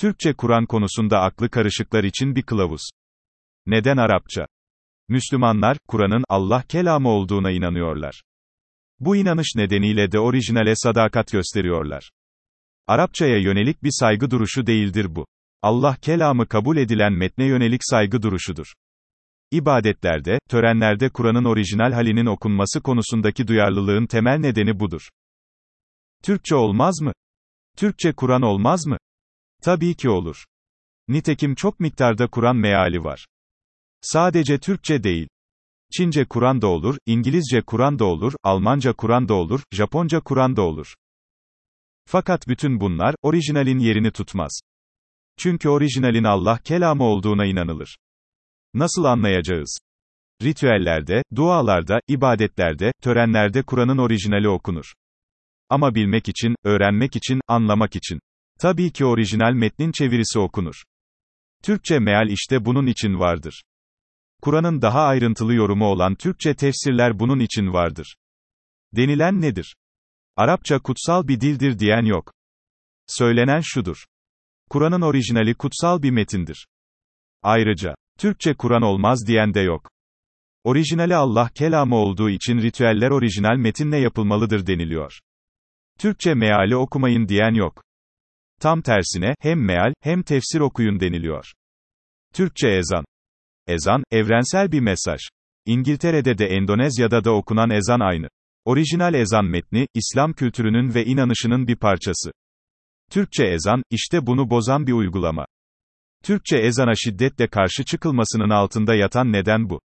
Türkçe Kur'an konusunda aklı karışıklar için bir kılavuz. Neden Arapça? Müslümanlar, Kur'an'ın Allah kelamı olduğuna inanıyorlar. Bu inanış nedeniyle de orijinale sadakat gösteriyorlar. Arapçaya yönelik bir saygı duruşu değildir bu. Allah kelamı kabul edilen metne yönelik saygı duruşudur. İbadetlerde, törenlerde Kur'an'ın orijinal halinin okunması konusundaki duyarlılığın temel nedeni budur. Türkçe olmaz mı? Türkçe Kur'an olmaz mı? Tabii ki olur. Nitekim çok miktarda Kur'an meali var. Sadece Türkçe değil. Çince Kur'an da olur, İngilizce Kur'an da olur, Almanca Kur'an da olur, Japonca Kur'an da olur. Fakat bütün bunlar, orijinalin yerini tutmaz. Çünkü orijinalin Allah kelamı olduğuna inanılır. Nasıl anlayacağız? Ritüellerde, dualarda, ibadetlerde, törenlerde Kur'an'ın orijinali okunur. Ama bilmek için, öğrenmek için, anlamak için. Tabii ki orijinal metnin çevirisi okunur. Türkçe meal işte bunun için vardır. Kur'an'ın daha ayrıntılı yorumu olan Türkçe tefsirler bunun için vardır. Denilen nedir? Arapça kutsal bir dildir diyen yok. Söylenen şudur. Kur'an'ın orijinali kutsal bir metindir. Ayrıca, Türkçe Kur'an olmaz diyen de yok. Orijinali Allah kelamı olduğu için ritüeller orijinal metinle yapılmalıdır deniliyor. Türkçe meali okumayın diyen yok. Tam tersine, hem meal, hem tefsir okuyun deniliyor. Türkçe ezan. Ezan, evrensel bir mesaj. İngiltere'de de Endonezya'da da okunan ezan aynı. Orijinal ezan metni, İslam kültürünün ve inanışının bir parçası. Türkçe ezan, işte bunu bozan bir uygulama. Türkçe ezana şiddetle karşı çıkılmasının altında yatan neden bu.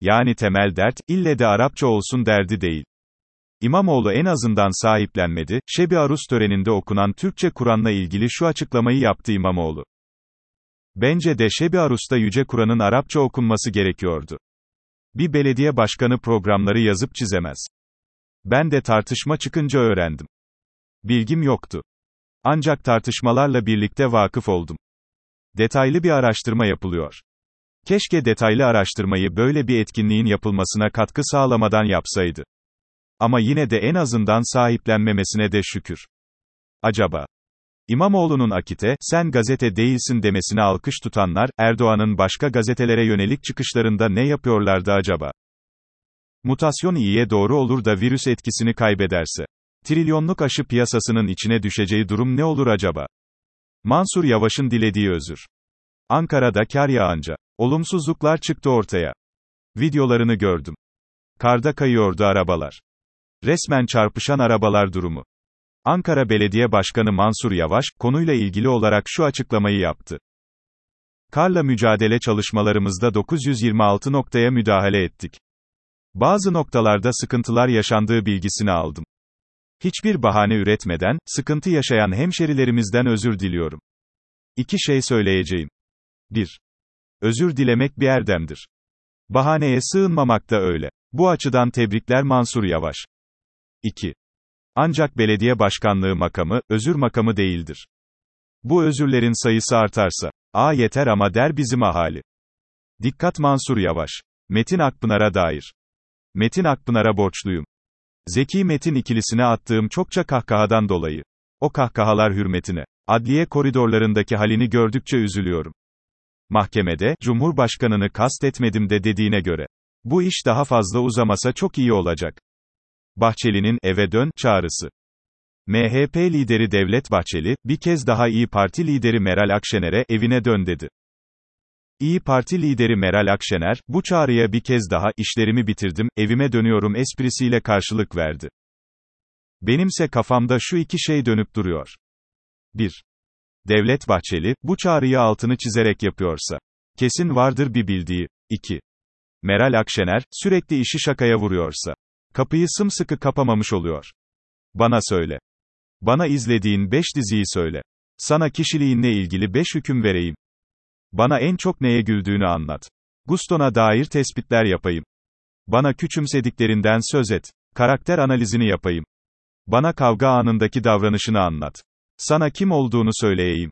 Yani temel dert, ille de Arapça olsun derdi değil. İmamoğlu en azından sahiplenmedi, Şebi Arus töreninde okunan Türkçe Kur'an'la ilgili şu açıklamayı yaptı İmamoğlu. Bence de Şebi Arus'ta Yüce Kur'an'ın Arapça okunması gerekiyordu. Bir belediye başkanı programları yazıp çizemez. Ben de tartışma çıkınca öğrendim. Bilgim yoktu. Ancak tartışmalarla birlikte vakıf oldum. Detaylı bir araştırma yapılıyor. Keşke detaylı araştırmayı böyle bir etkinliğin yapılmasına katkı sağlamadan yapsaydı. Ama yine de en azından sahiplenmemesine de şükür. Acaba İmamoğlu'nun Akit'e, sen gazete değilsin demesine alkış tutanlar, Erdoğan'ın başka gazetelere yönelik çıkışlarında ne yapıyorlardı acaba? Mutasyon iyiye doğru olur da virüs etkisini kaybederse. Trilyonluk aşı piyasasının içine düşeceği durum ne olur acaba? Mansur Yavaş'ın dilediği özür. Ankara'da kar yağınca. Olumsuzluklar çıktı ortaya. Videolarını gördüm. Karda kayıyordu arabalar. Resmen çarpışan arabalar durumu. Ankara Belediye Başkanı Mansur Yavaş, konuyla ilgili olarak şu açıklamayı yaptı. Karla mücadele çalışmalarımızda 926 noktaya müdahale ettik. Bazı noktalarda sıkıntılar yaşandığı bilgisini aldım. Hiçbir bahane üretmeden, sıkıntı yaşayan hemşerilerimizden özür diliyorum. İki şey söyleyeceğim. 1. Özür dilemek bir erdemdir. Bahaneye sığınmamak da öyle. Bu açıdan tebrikler Mansur Yavaş. 2. Ancak belediye başkanlığı makamı, özür makamı değildir. Bu özürlerin sayısı artarsa, a yeter ama der bizim ahali. Dikkat Mansur Yavaş. Metin Akpınar'a dair. Metin Akpınar'a borçluyum. Zeki Metin ikilisine attığım çokça kahkahadan dolayı. O kahkahalar hürmetine. Adliye koridorlarındaki halini gördükçe üzülüyorum. Mahkemede, Cumhurbaşkanını kastetmedim de dediğine göre. Bu iş daha fazla uzamasa çok iyi olacak. Bahçeli'nin eve dön çağrısı. MHP lideri Devlet Bahçeli, bir kez daha İyi Parti lideri Meral Akşener'e evine dön dedi. İyi Parti lideri Meral Akşener, bu çağrıya bir kez daha, işlerimi bitirdim, evime dönüyorum esprisiyle karşılık verdi. Benimse kafamda şu iki şey dönüp duruyor. 1. Devlet Bahçeli, bu çağrıyı altını çizerek yapıyorsa. Kesin vardır bir bildiği. 2. Meral Akşener, sürekli işi şakaya vuruyorsa. Kapıyı sımsıkı kapamamış oluyor. Bana söyle. Bana izlediğin 5 diziyi söyle. Sana kişiliğinle ilgili 5 hüküm vereyim. Bana en çok neye güldüğünü anlat. Guston'a dair tespitler yapayım. Bana küçümsediklerinden söz et. Karakter analizini yapayım. Bana kavga anındaki davranışını anlat. Sana kim olduğunu söyleyeyim.